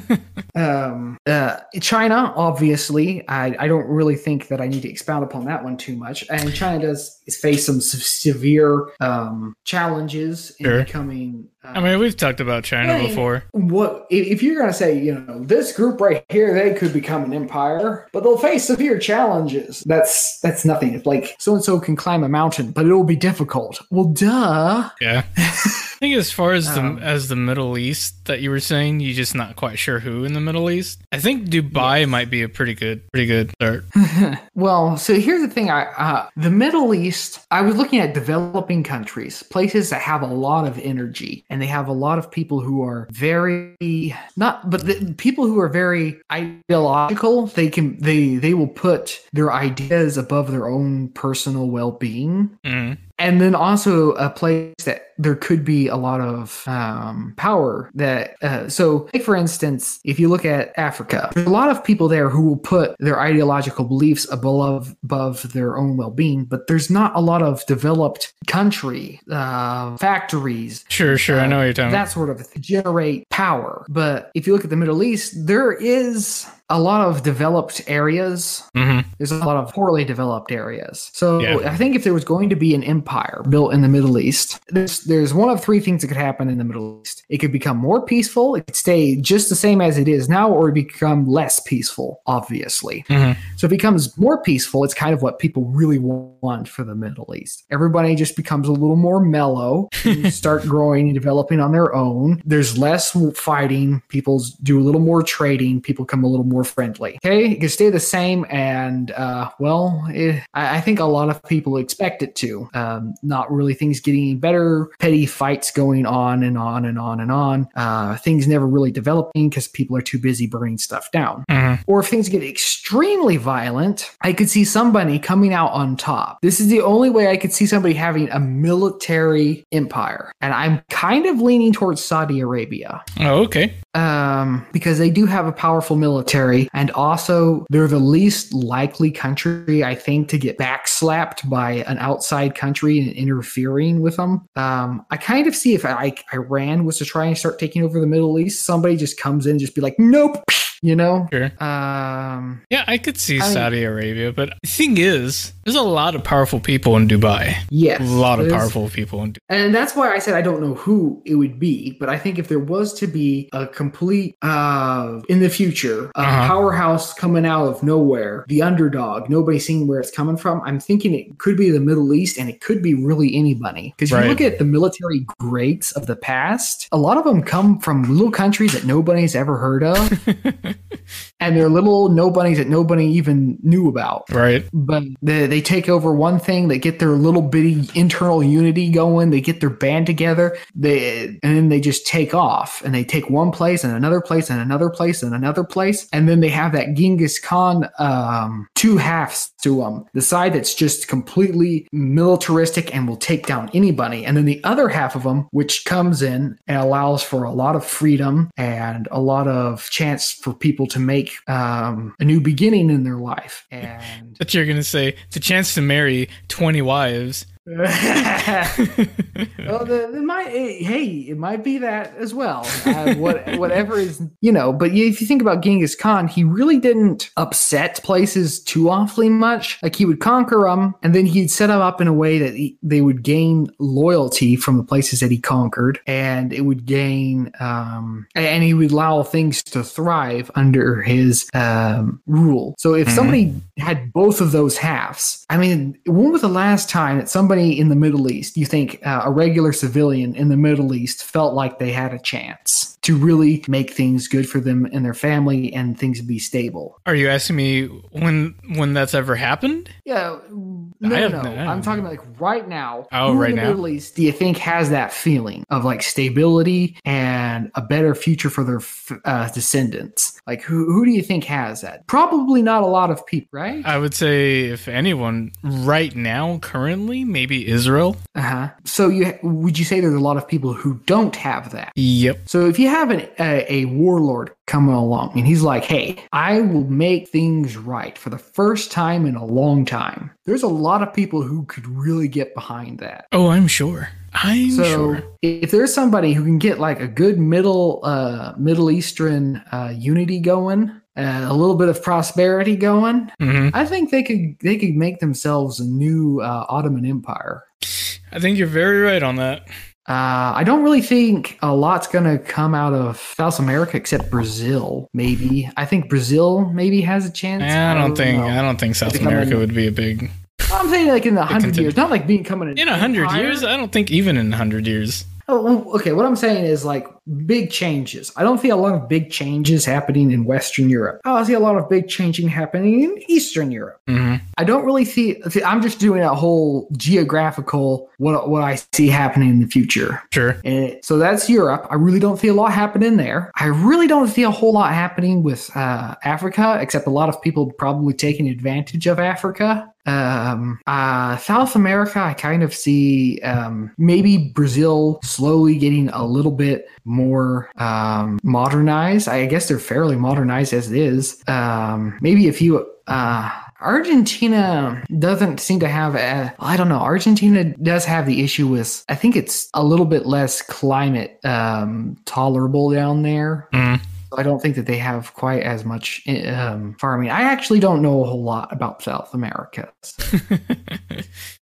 um, uh, China, obviously, I, I don't really think that I need to expound upon that one too much. And China does face some severe um, challenges in Sure. becoming. Uh, I mean, we've talked about China before. what if you're going to say, you know, this group right here, they could become an empire, but they'll face severe challenges. That's that's nothing. It's like so and so can climb a mountain, but it'll be difficult. Well, duh. Yeah. I think as far as the Um, as the Middle East that you were saying, you're just not quite sure who in the Middle East. I think Dubai might be a pretty good, pretty good start. Well, so here's the thing. I uh, the Middle East. I was looking at developing countries, places that have a lot of energy, and they have a lot of people who are very not, but the, people who are very ideological. They can they they will put their ideas above their own personal well being. Mm. and then also a place that there could be a lot of um, power that uh, so like for instance if you look at africa there's a lot of people there who will put their ideological beliefs above above their own well-being but there's not a lot of developed country uh, factories Sure, sure. I know what you're talking that sort of generate power but if you look at the middle east there is a lot of developed areas hmm there's a lot of poorly developed areas. So Yeah. I think if there was going to be an empire built in the Middle East, there's there's one of three things that could happen in the Middle East. It could become more peaceful, it could stay just the same as it is now, or it become less peaceful, obviously. Mhm. So if it becomes more peaceful, it's kind of what people really want for the Middle East. Everybody just becomes a little more mellow, start growing and developing on their own. There's less fighting, people do a little more trading, people come a little more friendly. Okay, it can stay the same, and uh, well, eh, I, I think a lot of people expect it to. Um, not really things getting any better, petty fights going on and on and on and on. Uh, things never really developing because people are too busy burning stuff down. Mhm. Or if things get extremely violent, I could see somebody coming out on top. This is the only way I could see somebody having a military empire. And I'm kind of leaning towards Saudi Arabia Oh, okay. um, because they do have a powerful military, and also they're the least likely country, I think, to get backslapped by an outside country and interfering with them. Um, Um, I kind of see if like Iran was to try and start taking over the Middle East, somebody just comes in and just be like, nope, you know. Sure. Um, Yeah, I could see I Saudi Arabia, but the thing is, there's a lot of powerful people in Dubai. yes, A lot of powerful people in Dubai. And that's why I said I don't know who it would be, but I think if there was to be a complete uh in the future, a Uh-huh. powerhouse coming out of nowhere, the underdog, nobody seeing where it's coming from, I'm thinking it could be the Middle East and it could be really anybody. Because if you look at the military greats of the past, a lot of them come from little countries that nobody's ever heard of. and they're little nobodies that nobody even knew about. Right. But they, they take over one thing, they get their little bitty internal unity going, they get their band together, they and then they just take off and they take one place and another place and another place and another place, and then they have that Genghis Khan um, two halves to them. The side that's just completely militaristic and will take down anybody, and then the other half of them, which comes in and allows for a lot of freedom and a lot of chance for people to make um, a new beginning in their life. And But you're gonna say it's a chance to marry twenty wives. well, the, the might, eh, hey, it might be that as well. Uh, what, whatever is, you know. But if you think about Genghis Khan, he really didn't upset places too awfully much. Like he would conquer them, and then he'd set them up in a way that he, they would gain loyalty from the places that he conquered, and it would gain, um, and he would allow things to thrive under his um, rule. So if Mhm. somebody had both of those halves, I mean, when was the last time that somebody in the Middle East, you think uh, a regular civilian in the Middle East felt like they had a chance to really make things good for them and their family and things be stable? Are you asking me when when that's ever happened? Yeah, no, I no, no. I'm talking about like right now. Oh, who right now? Middle East do you think has that feeling of like stability and a better future for their f- uh, descendants? Like, who who do you think has that? Probably not a lot of people, right? I would say if anyone right now, currently, maybe Israel. Uh huh. So you would you say there's a lot of people who don't have that? Yep. So if you have an, a, a warlord coming along and he's like, hey, I will make things right for the first time in a long time, there's a lot of people who could really get behind that. Oh, I'm sure. I'm So sure. if there's somebody who can get like a good middle uh, Middle Eastern uh, unity going, uh, a little bit of prosperity going, hmm I think they could they could make themselves a new uh, Ottoman Empire. I think you're very right on that. Uh, I don't really think a lot's going to come out of South America except Brazil. Maybe I think Brazil maybe has a chance. I don't think know. I don't think South America would be a big I'm saying like in a hundred years, not like being coming in a hundred years. I don't think even in a hundred years. Oh, okay. What I'm saying is like big changes. I don't see a lot of big changes happening in Western Europe. Oh, I see a lot of big changing happening in Eastern Europe. hmm I don't really see. see, I'm just doing a whole geographical what what I see happening in the future. Sure. And so that's Europe. I really don't see a lot happening there. I really don't see a whole lot happening with uh, Africa, except a lot of people probably taking advantage of Africa. Um, uh, South America, I kind of see um, maybe Brazil slowly getting a little bit more um, modernized. I guess they're fairly modernized as it is. Um, maybe a few. Uh, Argentina doesn't seem to have a, I don't know. Argentina does have the issue with, I think it's a little bit less climate um, tolerable down there. Mhm. I don't think that they have quite as much um, farming. I actually don't know a whole lot about South America.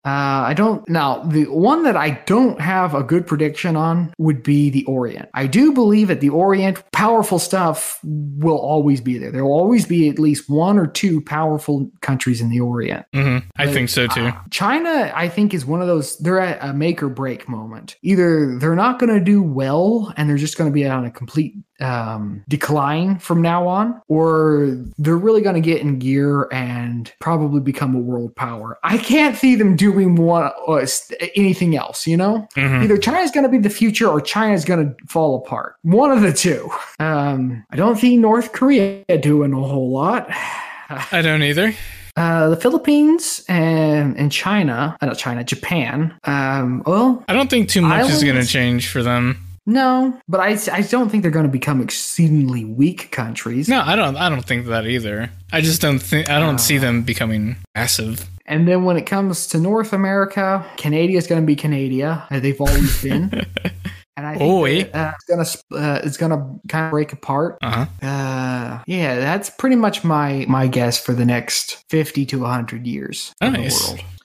Uh, I don't. Now, the one that I don't have a good prediction on would be the Orient. I do believe that the Orient, powerful stuff will always be there. There will always be at least one or two powerful countries in the Orient. hmm I think so too. Uh, China, I think, is one of those. They're at a make or break moment. Either they're not going to do well and they're just going to be on a complete um, decline from now on, or they're really going to get in gear and probably become a world power. I can't see them doing one s- anything else. You know, hmm either China's going to be the future or China's going to fall apart. One of the two. Um, I don't see North Korea doing a whole lot. I don't either. Uh, the Philippines and and China, uh, not China, Japan. Um, well, I don't think too much is going to change for them. No, but I, I don't think they're going to become exceedingly weak countries. No, I don't. I don't think that either. I just don't think. I don't see Uh. them becoming massive. And then when it comes to North America, Canada is going to be Canada, they've always been. And I think Oh, that, uh, it's gonna uh, it's gonna kind of break apart. Uh huh. Uh, yeah, that's pretty much my my guess for the next fifty to hundred years in the world.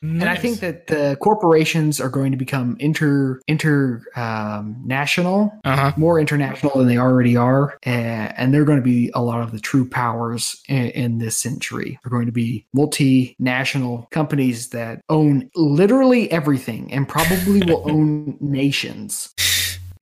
Nice. And I think that the corporations are going to become inter inter um, national, Uh huh. more international than they already are, and, and they're going to be a lot of the true powers in, in this century. They're going to be multinational companies that own literally everything and probably will own nations.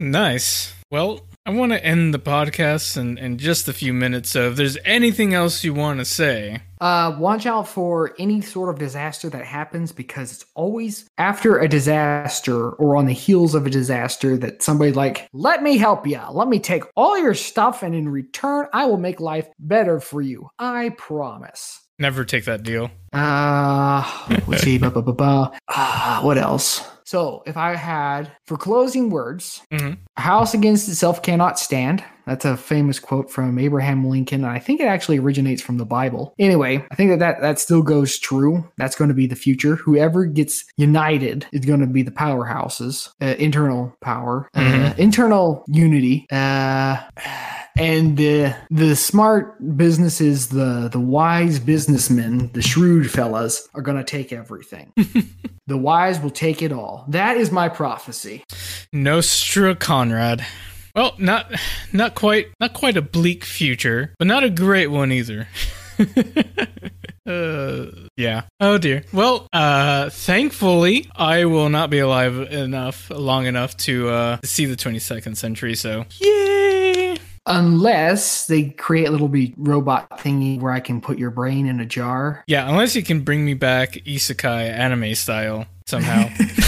Nice. Well, I want to end the podcast in, in just a few minutes. So if there's anything else you want to say, Uh, watch out for any sort of disaster that happens because it's always after a disaster or on the heels of a disaster that somebody like, let me help you. Let me take all your stuff and in return, I will make life better for you. I promise. never take that deal. Uh, let's see. Ba, ba, ba, ba. Uh, what else? So, if I had for closing words, Mhm. a house against itself cannot stand. That's a famous quote from Abraham Lincoln. and I think it actually originates from the Bible. Anyway, I think that that, that still goes true. That's going to be the future. Whoever gets united is going to be the powerhouses, uh, internal power, uh, Mhm. internal unity. Uh, and the the smart businesses, the the wise businessmen, the shrewd fellas are going to take everything. the wise will take it all. That is my prophecy. Nostra Conrad. Well, not not quite not quite a bleak future, but not a great one either. uh, yeah. Oh dear. Well, uh, thankfully, I will not be alive enough long enough to uh, see the 22nd century. So, yay! Unless they create a little be robot thingy where I can put your brain in a jar. Yeah, unless you can bring me back isekai anime style somehow.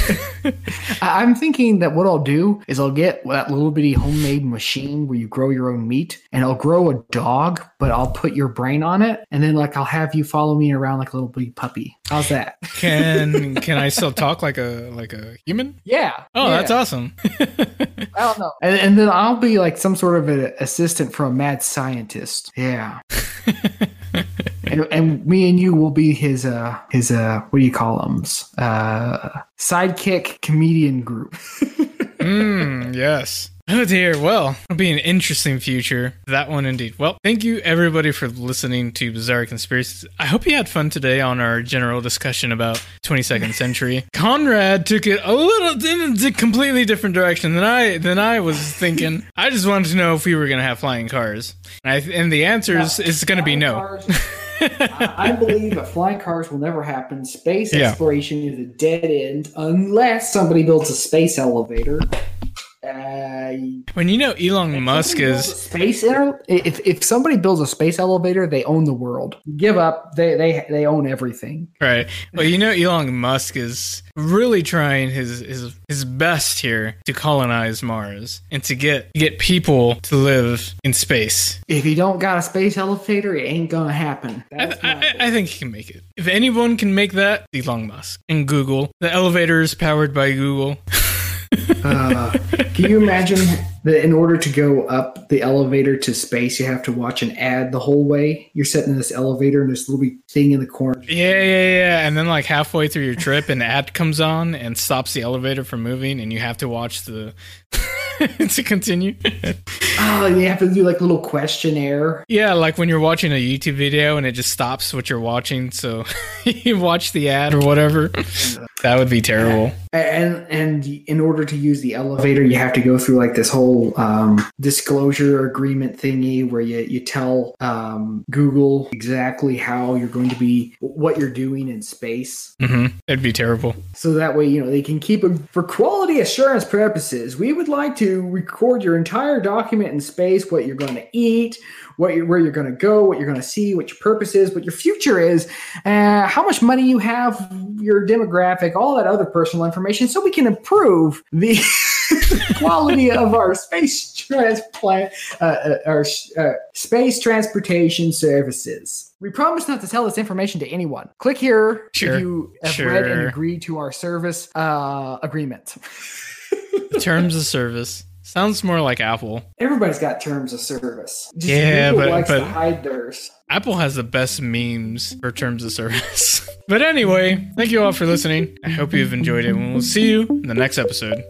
I'm thinking that what I'll do is I'll get that little bitty homemade machine where you grow your own meat, and I'll grow a dog, but I'll put your brain on it, and then like I'll have you follow me around like a little bitty puppy. How's that? can can I still talk like a like a human? Yeah. Oh, yeah. that's awesome. I don't know. And, and then I'll be like some sort of an assistant for a mad scientist. Yeah. and, and me and you will be his uh his uh what do you call them uh sidekick comedian group. Mm, yes. Oh dear. Well, it'll be an interesting future. That one indeed. Well, thank you everybody for listening to Bizarre Conspiracies. I hope you had fun today on our general discussion about 22nd century. Conrad took it a little in a completely different direction than I than I was thinking. I just wanted to know if we were going to have flying cars. And, I, and the answer is is going to be no. I, I believe that flying cars will never happen. Space Yeah. exploration is a dead end unless somebody builds a space elevator. Uh, When you know Elon Musk Somebody builds a is space if if somebody builds a space elevator, they own the world. Give up. They they they own everything. Right. Well, you know, Elon Musk is really trying his his his best here to colonize Mars and to get get people to live in space. If you don't got a space elevator, it ain't gonna happen. I, I, I think he can make it. If anyone can make that, Elon Musk and Google. The elevator is powered by Google. Uh, can you imagine that in order to go up the elevator to space, you have to watch an ad the whole way? You're sitting in this elevator and this little thing in the corner. Yeah, yeah, yeah. And then like halfway through your trip, an ad comes on and stops the elevator from moving, and you have to watch the to continue. Oh, you have to do like a little questionnaire. Yeah, like when you're watching a YouTube video and it just stops what you're watching, so you watch the ad or whatever. That would be terrible. And and in order to use the elevator, you have to go through like this whole um, disclosure agreement thingy where you you tell um, Google exactly how you're going to be, what you're doing in space. hmm It'd be terrible. So that way, you know, they can keep a, for quality assurance purposes. We would like to record your entire document in space, what you're going to eat, what you're, where you're going to go, what you're going to see, what your purpose is, what your future is, uh, how much money you have, your demographic, all that other personal information, so we can improve the quality of our space transplant, uh, uh, our uh, space transportation services. We promise not to tell this information to anyone. Click here Sure. if you have read and Sure. agreed to our service uh, agreement. Terms of service sounds more like Apple. Everybody's got terms of service. Just Yeah, Google but- likes but- to hide theirs. Apple has the best memes for terms of service. but anyway, thank you all for listening. I hope you've enjoyed it, and we'll see you in the next episode.